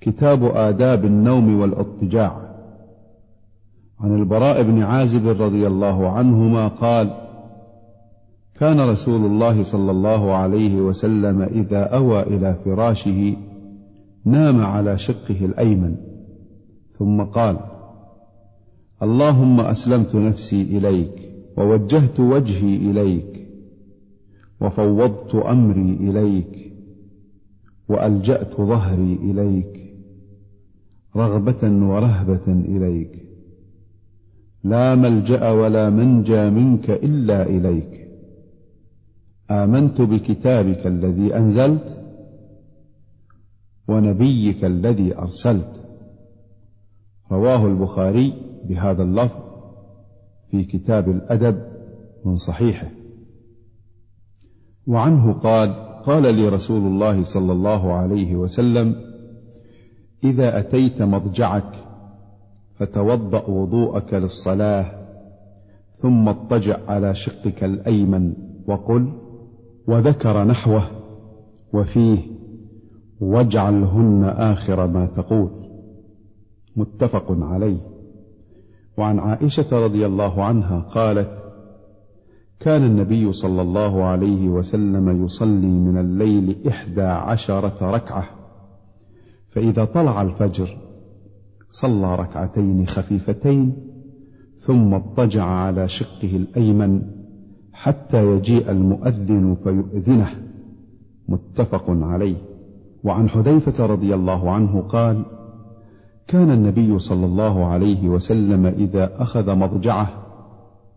كتاب آداب النوم والاضطجاع عن البراء بن عازب رضي الله عنهما قال كان رسول الله صلى الله عليه وسلم إذا أوى إلى فراشه نام على شقه الأيمن ثم قال اللهم أسلمت نفسي إليك ووجهت وجهي إليك وفوضت أمري إليك وألجأت ظهري إليك رغبة ورهبة إليك. لا ملجأ ولا منجى منك إلا إليك. آمنت بكتابك الذي أنزلت ونبيك الذي أرسلت. رواه البخاري بهذا اللفظ في كتاب الأدب من صحيحه. وعنه قال قال لي رسول الله صلى الله عليه وسلم إذا أتيت مضجعك فتوضأ وضوءك للصلاة ثم اضطجع على شقك الأيمن وقل وذكر نحوه وفيه واجعلهن آخر ما تقول. متفق عليه. وعن عائشة رضي الله عنها قالت كان النبي صلى الله عليه وسلم يصلي من الليل إحدى عشرة ركعة فإذا طلع الفجر صلى ركعتين خفيفتين ثم اضطجع على شقه الأيمن حتى يجيء المؤذن فيؤذنه متفق عليه. وعن حذيفة رضي الله عنه قال كان النبي صلى الله عليه وسلم إذا أخذ مضجعه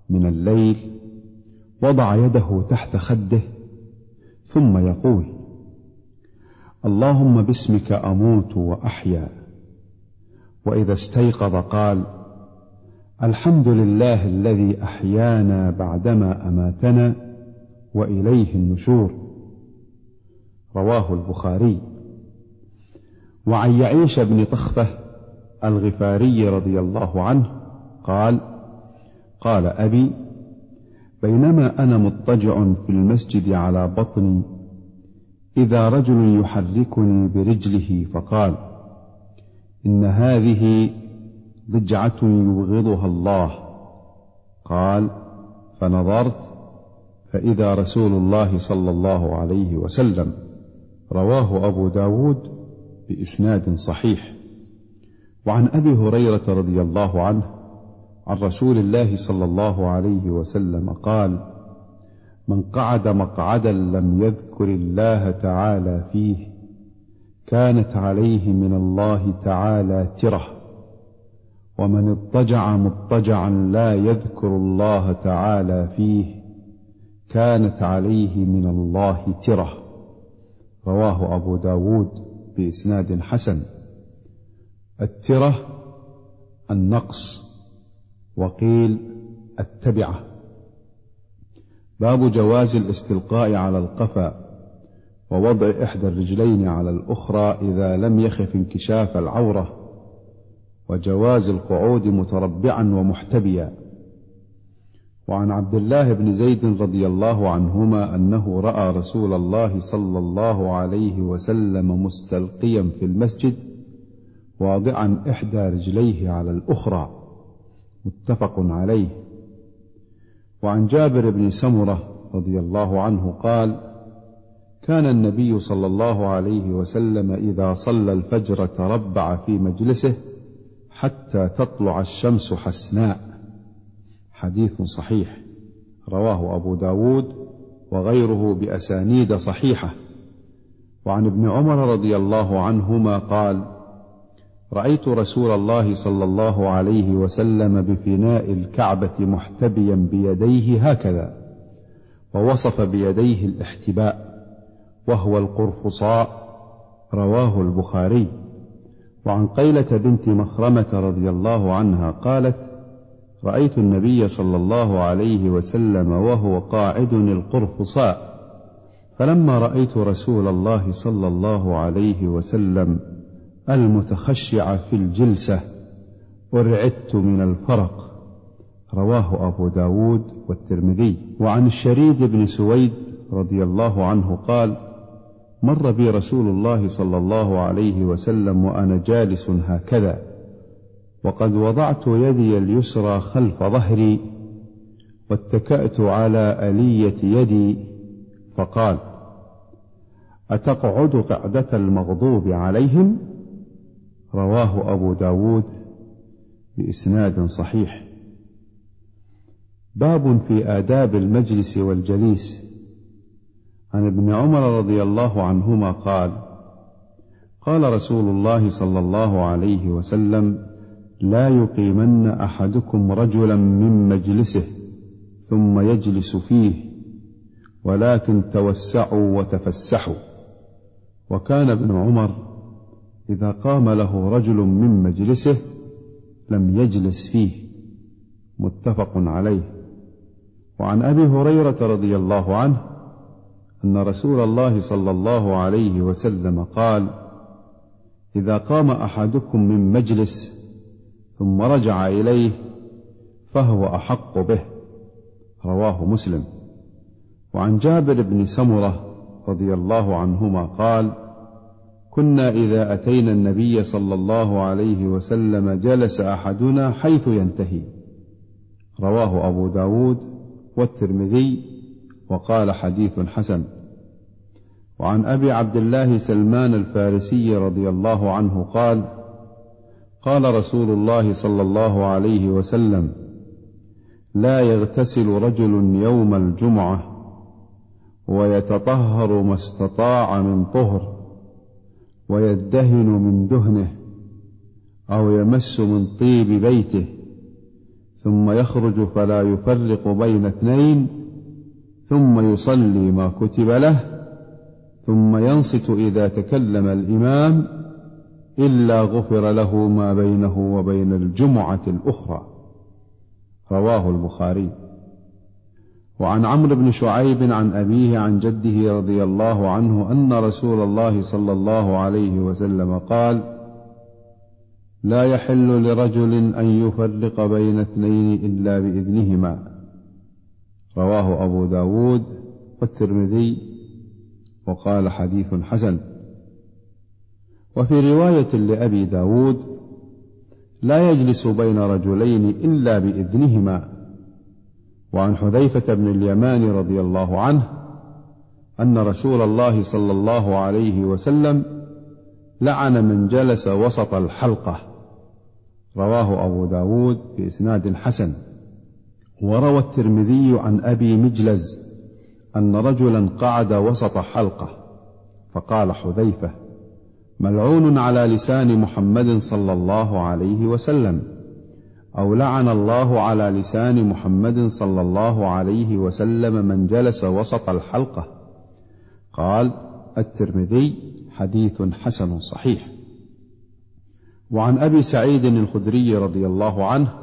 من الليل وضع يده تحت خده ثم يقول اللهم باسمك أموت وأحيا. وإذا استيقظ قال الحمد لله الذي أحيانا بعدما أماتنا وإليه النشور. رواه البخاري. وعن يعيش بن طخفة الغفاري رضي الله عنه قال قال أبي بينما أنا مضطجع في المسجد على بطني إذا رجل يحركني برجله فقال إن هذه ضجعة يبغضها الله. قال فنظرت فإذا رسول الله صلى الله عليه وسلم رواه أبو داود بإسناد صحيح. وعن أبي هريرة رضي الله عنه عن رسول الله صلى الله عليه وسلم قال من قعد مقعدا لم يذكر الله تعالى فيه كانت عليه من الله تعالى ترة. ومن اضطجع مضطجعا لا يذكر الله تعالى فيه كانت عليه من الله ترة. رواه أبو داود بإسناد حسن. الترة النقص. وقيل التبعة. باب جواز الاستلقاء على القفا ووضع إحدى الرجلين على الأخرى إذا لم يخف انكشاف العورة. وجواز القعود متربعا ومحتبيا. وعن عبد الله بن زيد رضي الله عنهما أنه رأى رسول الله صلى الله عليه وسلم مستلقيا في المسجد واضعا إحدى رجليه على الأخرى. متفق عليه. وعن جابر بن سمرة رضي الله عنه قال كان النبي صلى الله عليه وسلم إذا صلى الفجر تربع في مجلسه حتى تطلع الشمس حسناء. حديث صحيح رواه أبو داود وغيره بأسانيد صحيحة. وعن ابن عمر رضي الله عنهما قال رأيت رسول الله صلى الله عليه وسلم بفناء الكعبة محتبيا بيديه هكذا ووصف بيديه الاحتباء وهو القرفصاء رواه البخاري. وعن قيلة بنت مخرمة رضي الله عنها قالت رأيت النبي صلى الله عليه وسلم وهو قاعد القرفصاء فلما رأيت رسول الله صلى الله عليه وسلم المتخشع في الجلسة ورعدت من الفرق. رواه أبو داود والترمذي. وعن الشريد بن سويد رضي الله عنه قال مر بي رسول الله صلى الله عليه وسلم وأنا جالس هكذا وقد وضعت يدي اليسرى خلف ظهري واتكأت على ألية يدي فقال أتقعد قعدة المغضوب عليهم؟ رواه أبو داود بإسناد صحيح. باب في آداب المجلس والجليس. عن ابن عمر رضي الله عنهما قال قال رسول الله صلى الله عليه وسلم لا يقيمن أحدكم رجلا من مجلسه ثم يجلس فيه ولكن توسعوا وتفسحوا. وكان ابن عمر إذا قام له رجل من مجلسه لم يجلس فيه. متفق عليه. وعن أبي هريرة رضي الله عنه أن رسول الله صلى الله عليه وسلم قال إذا قام أحدكم من مجلس ثم رجع إليه فهو أحق به. رواه مسلم. وعن جابر بن سمرة رضي الله عنهما قال كنا إذا أتينا النبي صلى الله عليه وسلم جلس أحدنا حيث ينتهي. رواه أبو داود والترمذي وقال حديث حسن. وعن أبي عبد الله سلمان الفارسي رضي الله عنه قال قال رسول الله صلى الله عليه وسلم لا يغتسل رجل يوم الجمعة ويتطهر ما استطاع من طهر. ويدهن من دهنه أو يمس من طيب بيته ثم يخرج فلا يفرق بين اثنين ثم يصلي ما كتب له ثم ينصت إذا تكلم الإمام إلا غفر له ما بينه وبين الجمعة الأخرى. رواه البخاري. وعن عمرو بن شعيب عن أبيه عن جده رضي الله عنه أن رسول الله صلى الله عليه وسلم قال لا يحل لرجل أن يفرق بين اثنين إلا بإذنهما. رواه أبو داود والترمذي وقال حديث حسن. وفي رواية لأبي داود لا يجلس بين رجلين إلا بإذنهما. وعن حذيفة بن اليمان رضي الله عنه أن رسول الله صلى الله عليه وسلم لعن من جلس وسط الحلقة. رواه أبو داود بإسناد حسن. وروى الترمذي عن أبي مجلز أن رجلا قعد وسط حلقة. فقال حذيفة ملعون على لسان محمد صلى الله عليه وسلم. أو لعن الله على لسان محمد صلى الله عليه وسلم من جلس وسط الحلقة. قال الترمذي حديث حسن صحيح. وعن أبي سعيد الخدري رضي الله عنه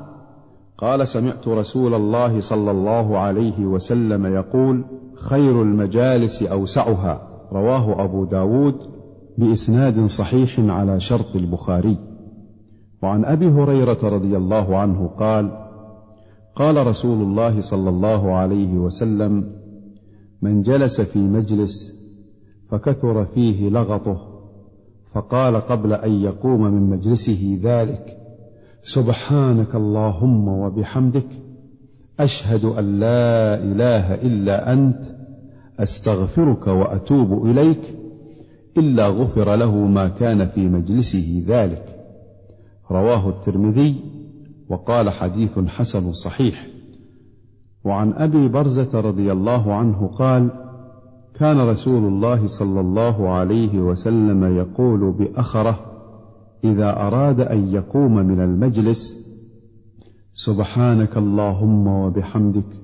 قال سمعت رسول الله صلى الله عليه وسلم يقول خير المجالس أوسعها رواه أبو داود بإسناد صحيح على شرط البخاري. وعن أبي هريرة رضي الله عنه قال قال رسول الله صلى الله عليه وسلم من جلس في مجلس فكثر فيه لغطه فقال قبل أن يقوم من مجلسه ذلك سبحانك اللهم وبحمدك أشهد أن لا إله إلا أنت أستغفرك وأتوب إليك إلا غفر له ما كان في مجلسه ذلك. رواه الترمذي وقال حديث حسن صحيح. وعن أبي برزة رضي الله عنه قال كان رسول الله صلى الله عليه وسلم يقول بأخره إذا أراد أن يقوم من المجلس سبحانك اللهم وبحمدك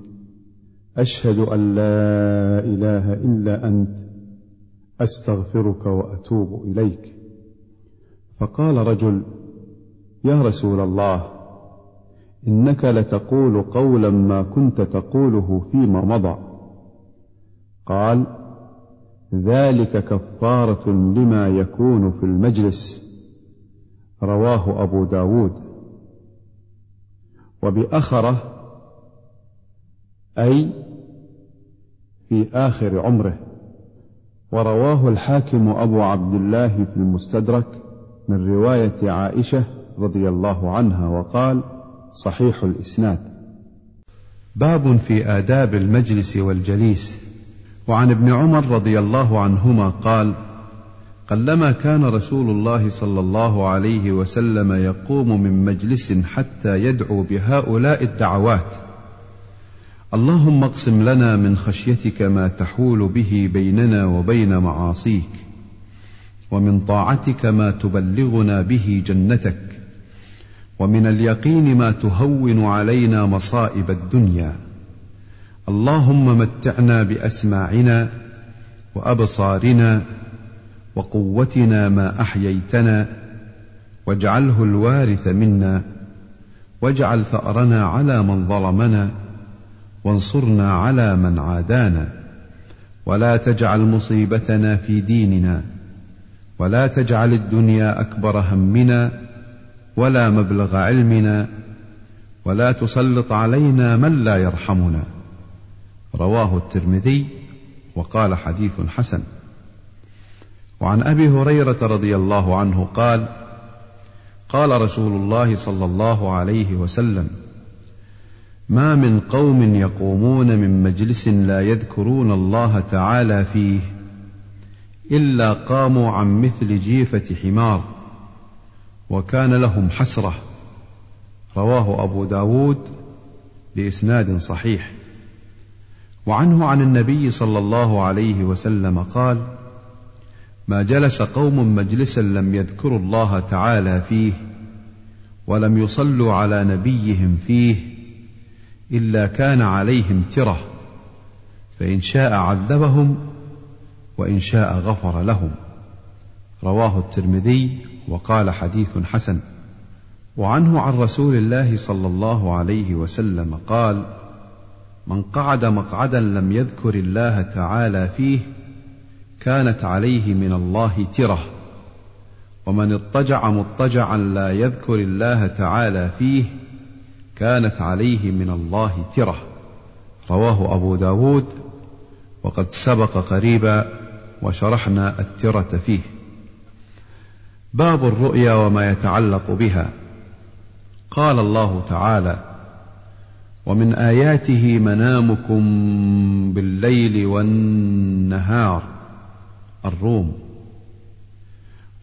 أشهد أن لا إله إلا أنت أستغفرك وأتوب إليك. فقال رجل يا رسول الله إنك لتقول قولا ما كنت تقوله فيما مضى. قال ذلك كفارة لما يكون في المجلس. رواه أبو داود. وبآخره أي في آخر عمره. ورواه الحاكم أبو عبد الله في المستدرك من رواية عائشة رضي الله عنها وقال صحيح الإسناد. باب في آداب المجلس والجليس. وعن ابن عمر رضي الله عنهما قال قلما كان رسول الله صلى الله عليه وسلم يقوم من مجلس حتى يدعو بهؤلاء الدعوات. اللهم اقسم لنا من خشيتك ما تحول به بيننا وبين معاصيك ومن طاعتك ما تبلغنا به جنتك ومن اليقين ما تهون علينا مصائب الدنيا. اللهم متعنا بأسماعنا وأبصارنا وقوتنا ما أحييتنا واجعله الوارث منا واجعل ثأرنا على من ظلمنا وانصرنا على من عادانا. ولا تجعل مصيبتنا في ديننا ولا تجعل الدنيا أكبر همنا ولا مبلغ علمنا ولا تسلط علينا من لا يرحمنا. رواه الترمذي وقال حديث حسن. وعن أبي هريرة رضي الله عنه قال قال رسول الله صلى الله عليه وسلم ما من قوم يقومون من مجلس لا يذكرون الله تعالى فيه إلا قاموا عن مثل جيفة حمار. وكان لهم حسرة. رواه أبو داود بإسناد صحيح. وعنه عن النبي صلى الله عليه وسلم قال ما جلس قوم مجلسا لم يذكروا الله تعالى فيه ولم يصلوا على نبيهم فيه إلا كان عليهم ترة فإن شاء عذبهم وإن شاء غفر لهم. رواه الترمذي وقال حديث حسن وعنه عن رسول الله صلى الله عليه وسلم قال من قعد مقعدا لم يذكر الله تعالى فيه كانت عليه من الله ترة. ومن اضطجع مضطجعا لا يذكر الله تعالى فيه كانت عليه من الله ترة. رواه أبو داود وقد سبق قريبا وشرحنا الترة فيه. باب الرؤيا وما يتعلق بها. قال الله تعالى ومن آياته منامكم بالليل والنهار. الروم.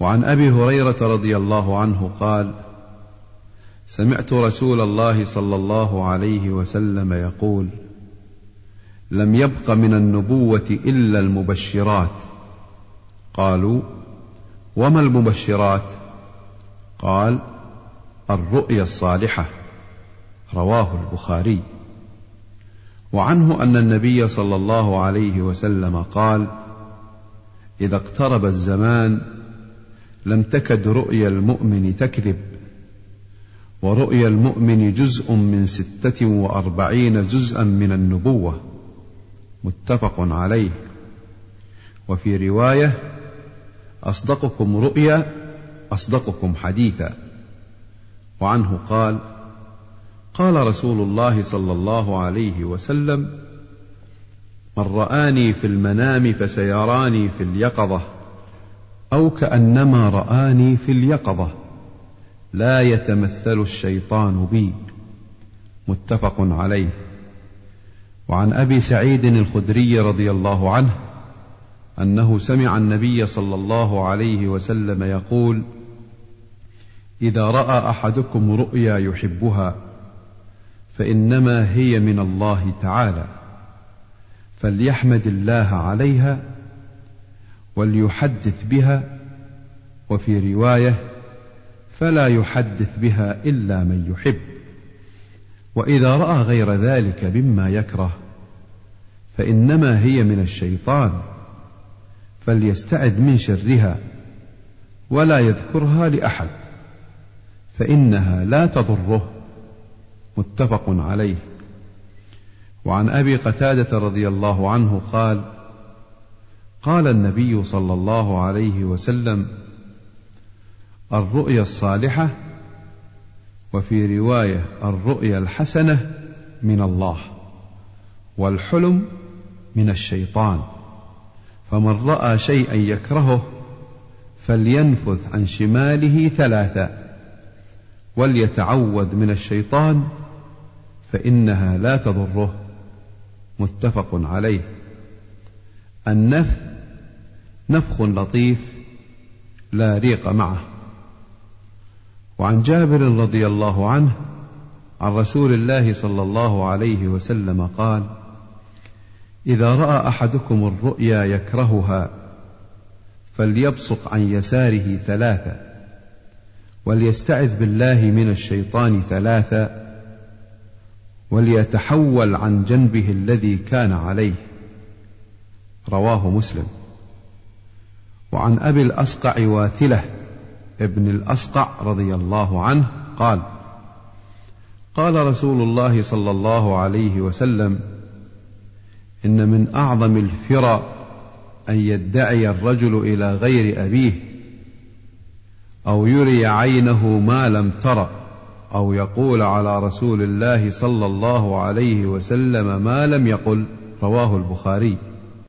وعن أبي هريرة رضي الله عنه قال سمعت رسول الله صلى الله عليه وسلم يقول لم يبق من النبوة إلا المبشرات. قالوا وما المبشرات؟ قال الرؤيا الصالحة رواه البخاري. وعنه أن النبي صلى الله عليه وسلم قال إذا اقترب الزمان لم تكد رؤيا المؤمن تكذب ورؤيا المؤمن جزء من ستة وأربعين جزءا من النبوة متفق عليه. وفي رواية أصدقكم رؤيا أصدقكم حديثا. وعنه قال قال رسول الله صلى الله عليه وسلم من رآني في المنام فسيراني في اليقظة أو كأنما رآني في اليقظة لا يتمثل الشيطان بي. متفق عليه. وعن أبي سعيد الخدري رضي الله عنه أنه سمع النبي صلى الله عليه وسلم يقول إذا رأى أحدكم رؤيا يحبها فإنما هي من الله تعالى فليحمد الله عليها وليحدث بها وفي رواية فلا يحدث بها إلا من يحب وإذا رأى غير ذلك مما يكره فإنما هي من الشيطان. فليستعذ من شرها ولا يذكرها لأحد فإنها لا تضره. متفق عليه. وعن أبي قتادة رضي الله عنه قال قال النبي صلى الله عليه وسلم الرؤيا الصالحة وفي رواية الرؤيا الحسنة من الله والحلم من الشيطان. فمن رأى شيئا يكرهه فلينفث عن شماله ثلاثا وليتعوذ من الشيطان فإنها لا تضره. متفق عليه. النفث نفخ لطيف لا ريق معه. وعن جابر رضي الله عنه عن رسول الله صلى الله عليه وسلم قال إذا رأى أحدكم الرؤيا يكرهها فليبصق عن يساره ثلاثا وليستعذ بالله من الشيطان ثلاثا وليتحول عن جنبه الذي كان عليه. رواه مسلم. وعن أبي الاصقع واثلة ابن الاصقع رضي الله عنه قال قال رسول الله صلى الله عليه وسلم إن من أعظم الفرى أن يدعي الرجل إلى غير أبيه أو يري عينه ما لم تر أو يقول على رسول الله صلى الله عليه وسلم ما لم يقل رواه البخاري.